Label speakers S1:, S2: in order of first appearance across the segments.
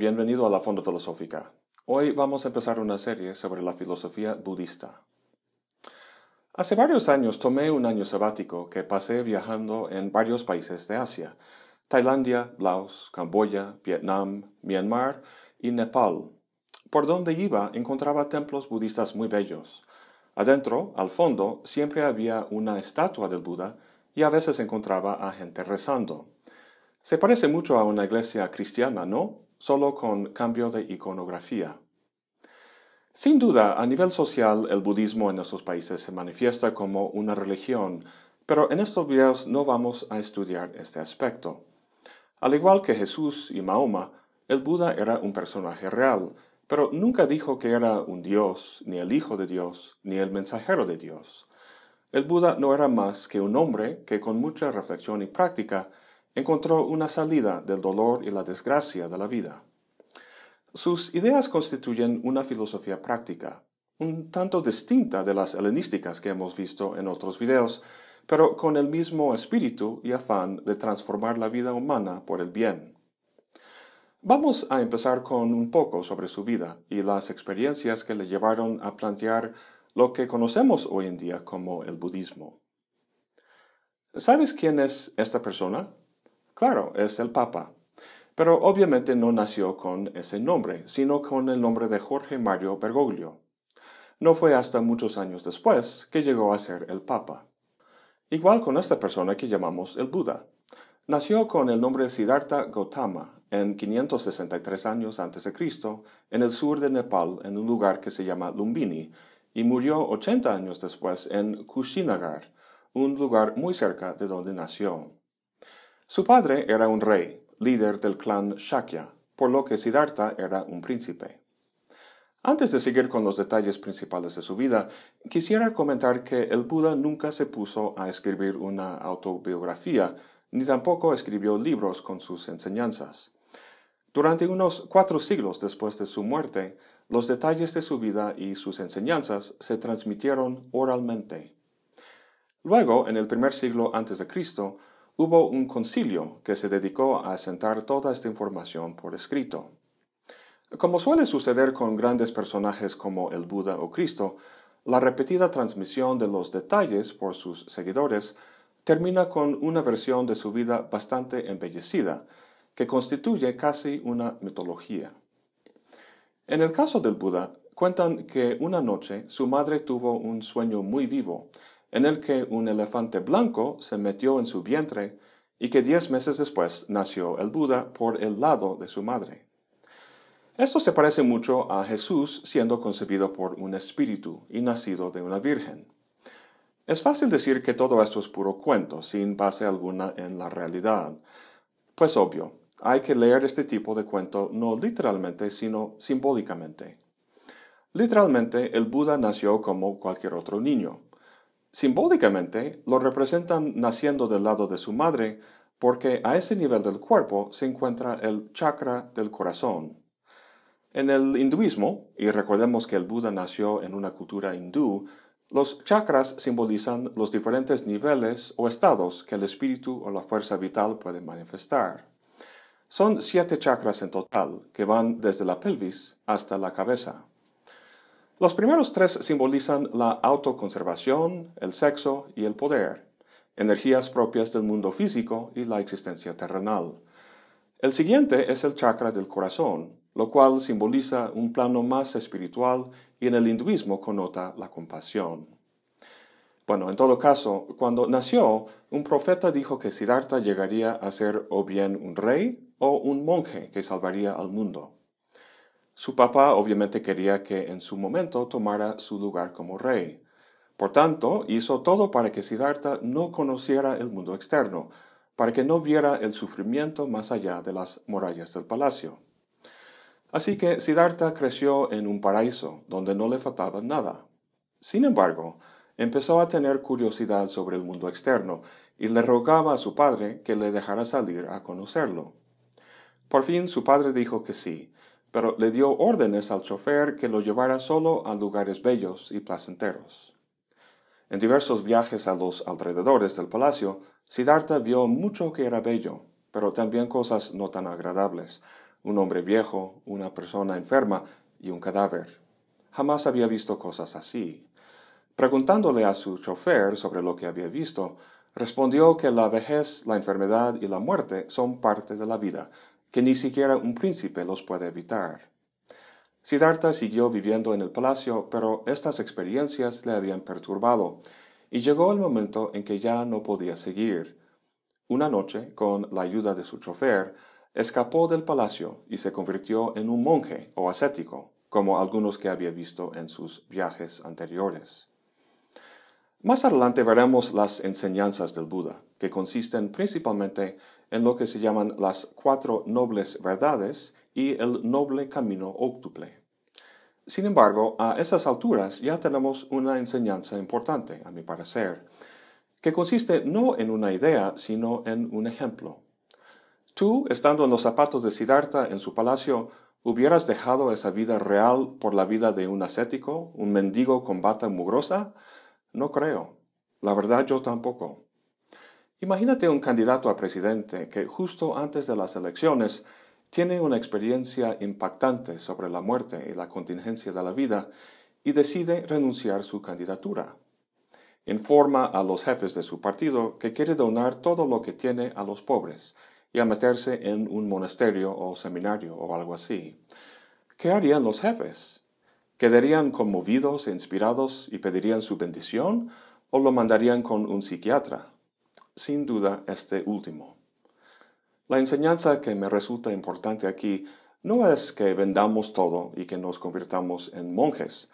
S1: bienvenido a la Fonda Filosófica. Hoy vamos a empezar una serie sobre la filosofía budista. Hace varios años tomé un año sabático que pasé viajando en varios países de Asia, Tailandia, Laos, Camboya, Vietnam, Myanmar y Nepal. Por donde iba encontraba templos budistas muy bellos. Adentro, al fondo, siempre había una estatua del Buda y a veces encontraba a gente rezando. Se parece mucho a una iglesia cristiana, ¿no? Solo con cambio de iconografía. Sin duda, a nivel social, el budismo en estos países se manifiesta como una religión, pero en estos videos no vamos a estudiar este aspecto. Al igual que Jesús y Mahoma, el Buda era un personaje real, pero nunca dijo que era un dios, ni el hijo de Dios, ni el mensajero de Dios. El Buda no era más que un hombre que con mucha reflexión y práctica encontró una salida del dolor y la desgracia de la vida. Sus ideas constituyen una filosofía práctica, un tanto distinta de las helenísticas que hemos visto en otros videos, pero con el mismo espíritu y afán de transformar la vida humana por el bien. Vamos a empezar con un poco sobre su vida y las experiencias que le llevaron a plantear lo que conocemos hoy en día como el budismo. ¿Sabes quién es esta persona? Claro, es el Papa. Pero obviamente no nació con ese nombre, sino con el nombre de Jorge Mario Bergoglio. No fue hasta muchos años después que llegó a ser el Papa. Igual con esta persona que llamamos el Buda. Nació con el nombre Siddhartha Gautama en 563 años antes de Cristo en el sur de Nepal en un lugar que se llama Lumbini y murió 80 años después en Kushinagar, un lugar muy cerca de donde nació. Su padre era un rey, líder del clan Shakya, por lo que Siddhartha era un príncipe. Antes de seguir con los detalles principales de su vida, quisiera comentar que el Buda nunca se puso a escribir una autobiografía, ni tampoco escribió libros con sus enseñanzas. Durante unos cuatro siglos después de su muerte, los detalles de su vida y sus enseñanzas se transmitieron oralmente. Luego, en el primer siglo antes de Cristo, hubo un concilio que se dedicó a asentar toda esta información por escrito. Como suele suceder con grandes personajes como el Buda o Cristo, la repetida transmisión de los detalles por sus seguidores termina con una versión de su vida bastante embellecida, que constituye casi una mitología. En el caso del Buda, cuentan que una noche su madre tuvo un sueño muy vivo en el que un elefante blanco se metió en su vientre y que diez meses después nació el Buda por el lado de su madre. Esto se parece mucho a Jesús siendo concebido por un espíritu y nacido de una virgen. Es fácil decir que todo esto es puro cuento, sin base alguna en la realidad. Pues obvio, hay que leer este tipo de cuento no literalmente, sino simbólicamente. Literalmente, el Buda nació como cualquier otro niño, Simbólicamente, lo representan naciendo del lado de su madre porque a ese nivel del cuerpo se encuentra el chakra del corazón. En el hinduismo, y recordemos que el Buda nació en una cultura hindú, los chakras simbolizan los diferentes niveles o estados que el espíritu o la fuerza vital puede manifestar. Son siete chakras en total, que van desde la pelvis hasta la cabeza. Los primeros tres simbolizan la autoconservación, el sexo y el poder, energías propias del mundo físico y la existencia terrenal. El siguiente es el chakra del corazón, lo cual simboliza un plano más espiritual y en el hinduismo connota la compasión. Bueno, en todo caso, cuando nació, un profeta dijo que Siddhartha llegaría a ser o bien un rey o un monje que salvaría al mundo. Su papá obviamente quería que en su momento tomara su lugar como rey. Por tanto, hizo todo para que Siddhartha no conociera el mundo externo, para que no viera el sufrimiento más allá de las murallas del palacio. Así que Siddhartha creció en un paraíso donde no le faltaba nada. Sin embargo, empezó a tener curiosidad sobre el mundo externo y le rogaba a su padre que le dejara salir a conocerlo. Por fin su padre dijo que sí, pero le dio órdenes al chofer que lo llevara solo a lugares bellos y placenteros. En diversos viajes a los alrededores del palacio, Siddhartha vio mucho que era bello, pero también cosas no tan agradables, un hombre viejo, una persona enferma y un cadáver. Jamás había visto cosas así. Preguntándole a su chofer sobre lo que había visto, respondió que la vejez, la enfermedad y la muerte son parte de la vida, que ni siquiera un príncipe los puede evitar. Siddhartha siguió viviendo en el palacio, pero estas experiencias le habían perturbado, y llegó el momento en que ya no podía seguir. Una noche, con la ayuda de su chofer, escapó del palacio y se convirtió en un monje o ascético, como algunos que había visto en sus viajes anteriores. Más adelante veremos las enseñanzas del Buda, que consisten principalmente en lo que se llaman las cuatro nobles verdades y el noble camino óctuple. Sin embargo, a esas alturas ya tenemos una enseñanza importante, a mi parecer, que consiste no en una idea, sino en un ejemplo. Tú, estando en los zapatos de Siddhartha en su palacio, ¿hubieras dejado esa vida real por la vida de un ascético, un mendigo con bata mugrosa? No creo. La verdad yo tampoco. Imagínate un candidato a presidente que justo antes de las elecciones tiene una experiencia impactante sobre la muerte y la contingencia de la vida y decide renunciar su candidatura. Informa a los jefes de su partido que quiere donar todo lo que tiene a los pobres y a meterse en un monasterio o seminario o algo así. ¿Qué harían los jefes? ¿Quedarían conmovidos e inspirados y pedirían su bendición o lo mandarían con un psiquiatra? Sin duda este último. La enseñanza que me resulta importante aquí no es que vendamos todo y que nos convirtamos en monjes,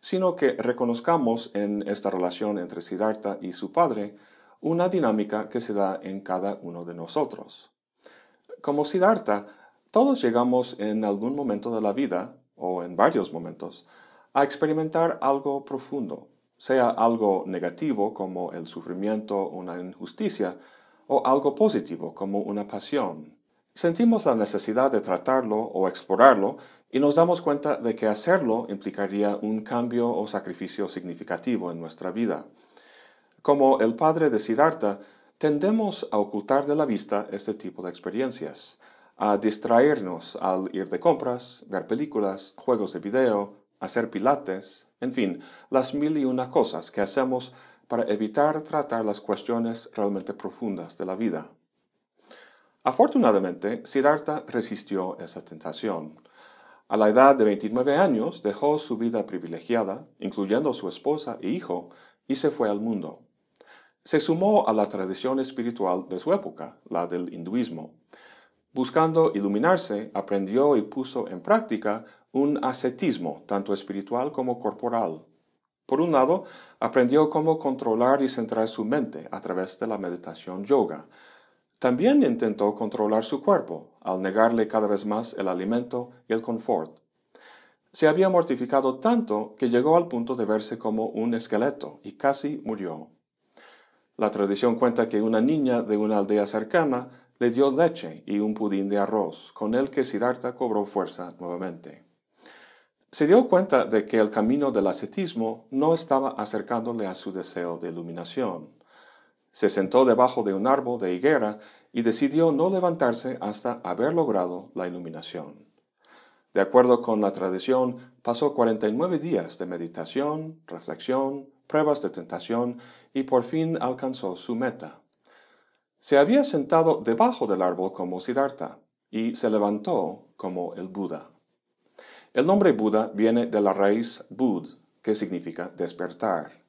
S1: sino que reconozcamos en esta relación entre Siddhartha y su padre una dinámica que se da en cada uno de nosotros. Como Siddhartha, todos llegamos en algún momento de la vida o en varios momentos, a experimentar algo profundo, sea algo negativo como el sufrimiento una injusticia, o algo positivo como una pasión. Sentimos la necesidad de tratarlo o explorarlo y nos damos cuenta de que hacerlo implicaría un cambio o sacrificio significativo en nuestra vida. Como el padre de Siddhartha, tendemos a ocultar de la vista este tipo de experiencias a distraernos al ir de compras, ver películas, juegos de video, hacer pilates, en fin, las mil y una cosas que hacemos para evitar tratar las cuestiones realmente profundas de la vida. Afortunadamente, Siddhartha resistió esa tentación. A la edad de 29 años dejó su vida privilegiada, incluyendo su esposa e hijo, y se fue al mundo. Se sumó a la tradición espiritual de su época, la del hinduismo, Buscando iluminarse, aprendió y puso en práctica un ascetismo, tanto espiritual como corporal. Por un lado, aprendió cómo controlar y centrar su mente a través de la meditación yoga. También intentó controlar su cuerpo, al negarle cada vez más el alimento y el confort. Se había mortificado tanto que llegó al punto de verse como un esqueleto y casi murió. La tradición cuenta que una niña de una aldea cercana le dio leche y un pudín de arroz, con el que Siddhartha cobró fuerza nuevamente. Se dio cuenta de que el camino del ascetismo no estaba acercándole a su deseo de iluminación. Se sentó debajo de un árbol de higuera y decidió no levantarse hasta haber logrado la iluminación. De acuerdo con la tradición, pasó 49 días de meditación, reflexión, pruebas de tentación y por fin alcanzó su meta. Se había sentado debajo del árbol como Siddhartha y se levantó como el Buda. El nombre Buda viene de la raíz Bud, que significa despertar.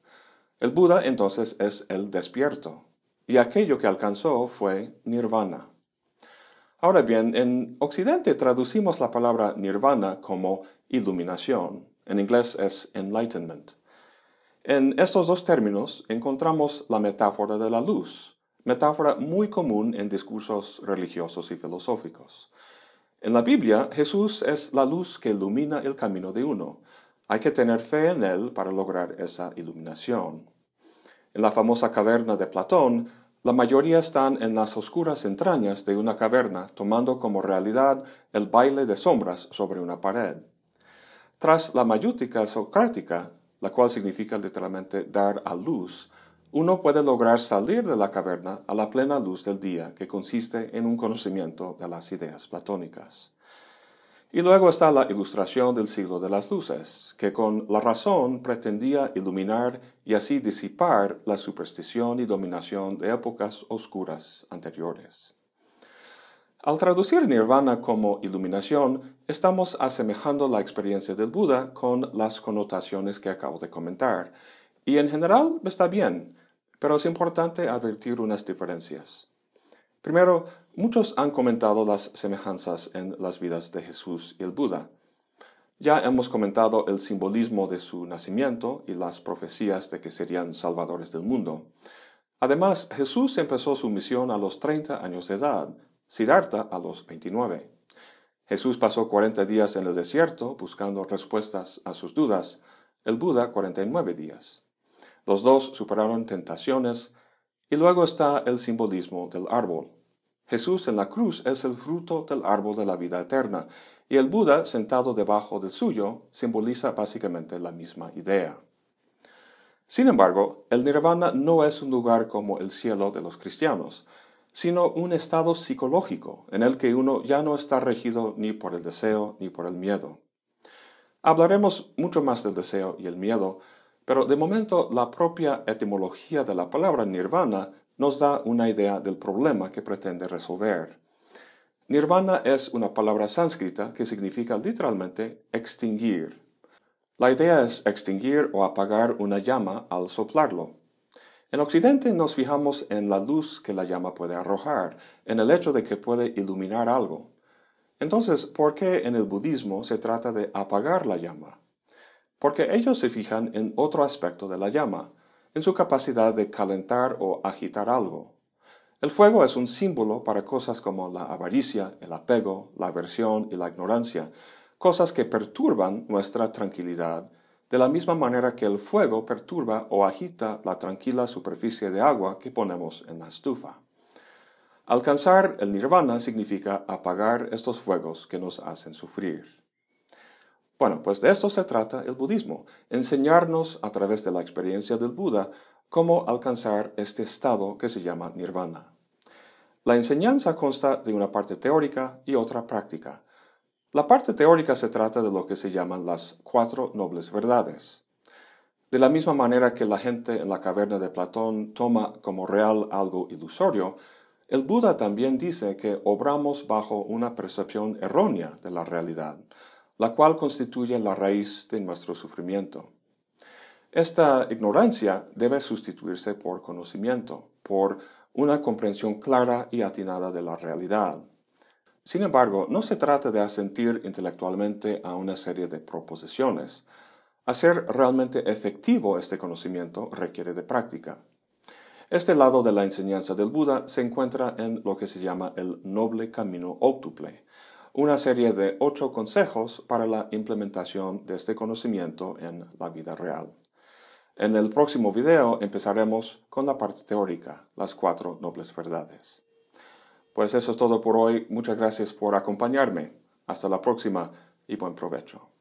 S1: El Buda entonces es el despierto, y aquello que alcanzó fue nirvana. Ahora bien, en Occidente traducimos la palabra nirvana como iluminación. En inglés es enlightenment. En estos dos términos encontramos la metáfora de la luz, metáfora muy común en discursos religiosos y filosóficos. En la Biblia, Jesús es la luz que ilumina el camino de uno. Hay que tener fe en Él para lograr esa iluminación. En la famosa caverna de Platón, la mayoría están en las oscuras entrañas de una caverna, tomando como realidad el baile de sombras sobre una pared. Tras la mayútica socrática, la cual significa literalmente dar a luz, uno puede lograr salir de la caverna a la plena luz del día, que consiste en un conocimiento de las ideas platónicas. Y luego está la ilustración del siglo de las luces, que con la razón pretendía iluminar y así disipar la superstición y dominación de épocas oscuras anteriores. Al traducir nirvana como iluminación, estamos asemejando la experiencia del Buda con las connotaciones que acabo de comentar, y en general está bien, pero es importante advertir unas diferencias. Primero, muchos han comentado las semejanzas en las vidas de Jesús y el Buda. Ya hemos comentado el simbolismo de su nacimiento y las profecías de que serían salvadores del mundo. Además, Jesús empezó su misión a los 30 años de edad, Siddhartha a los 29. Jesús pasó 40 días en el desierto buscando respuestas a sus dudas, el Buda 49 días. Los dos superaron tentaciones, y luego está el simbolismo del árbol. Jesús en la cruz es el fruto del árbol de la vida eterna, y el Buda sentado debajo del suyo simboliza básicamente la misma idea. Sin embargo, el nirvana no es un lugar como el cielo de los cristianos, sino un estado psicológico en el que uno ya no está regido ni por el deseo ni por el miedo. Hablaremos mucho más del deseo y el miedo, pero de momento la propia etimología de la palabra nirvana nos da una idea del problema que pretende resolver. Nirvana es una palabra sánscrita que significa literalmente extinguir. La idea es extinguir o apagar una llama al soplarlo. En Occidente nos fijamos en la luz que la llama puede arrojar, en el hecho de que puede iluminar algo. Entonces, ¿por qué en el budismo se trata de apagar la llama? Porque ellos se fijan en otro aspecto de la llama, en su capacidad de calentar o agitar algo. El fuego es un símbolo para cosas como la avaricia, el apego, la aversión y la ignorancia, cosas que perturban nuestra tranquilidad, de la misma manera que el fuego perturba o agita la tranquila superficie de agua que ponemos en la estufa. Alcanzar el nirvana significa apagar estos fuegos que nos hacen sufrir. Bueno, pues de esto se trata el budismo, enseñarnos a través de la experiencia del Buda cómo alcanzar este estado que se llama nirvana. La enseñanza consta de una parte teórica y otra práctica. La parte teórica se trata de lo que se llaman las cuatro nobles verdades. De la misma manera que la gente en la caverna de Platón toma como real algo ilusorio, el Buda también dice que obramos bajo una percepción errónea de la realidad, la cual constituye la raíz de nuestro sufrimiento. Esta ignorancia debe sustituirse por conocimiento, por una comprensión clara y atinada de la realidad. Sin embargo, no se trata de asentir intelectualmente a una serie de proposiciones. Hacer realmente efectivo este conocimiento requiere de práctica. Este lado de la enseñanza del Buda se encuentra en lo que se llama el noble camino óctuple, una serie de ocho consejos para la implementación de este conocimiento en la vida real. En el próximo video empezaremos con la parte teórica, las cuatro nobles verdades. Pues eso es todo por hoy. Muchas gracias por acompañarme. Hasta la próxima y buen provecho.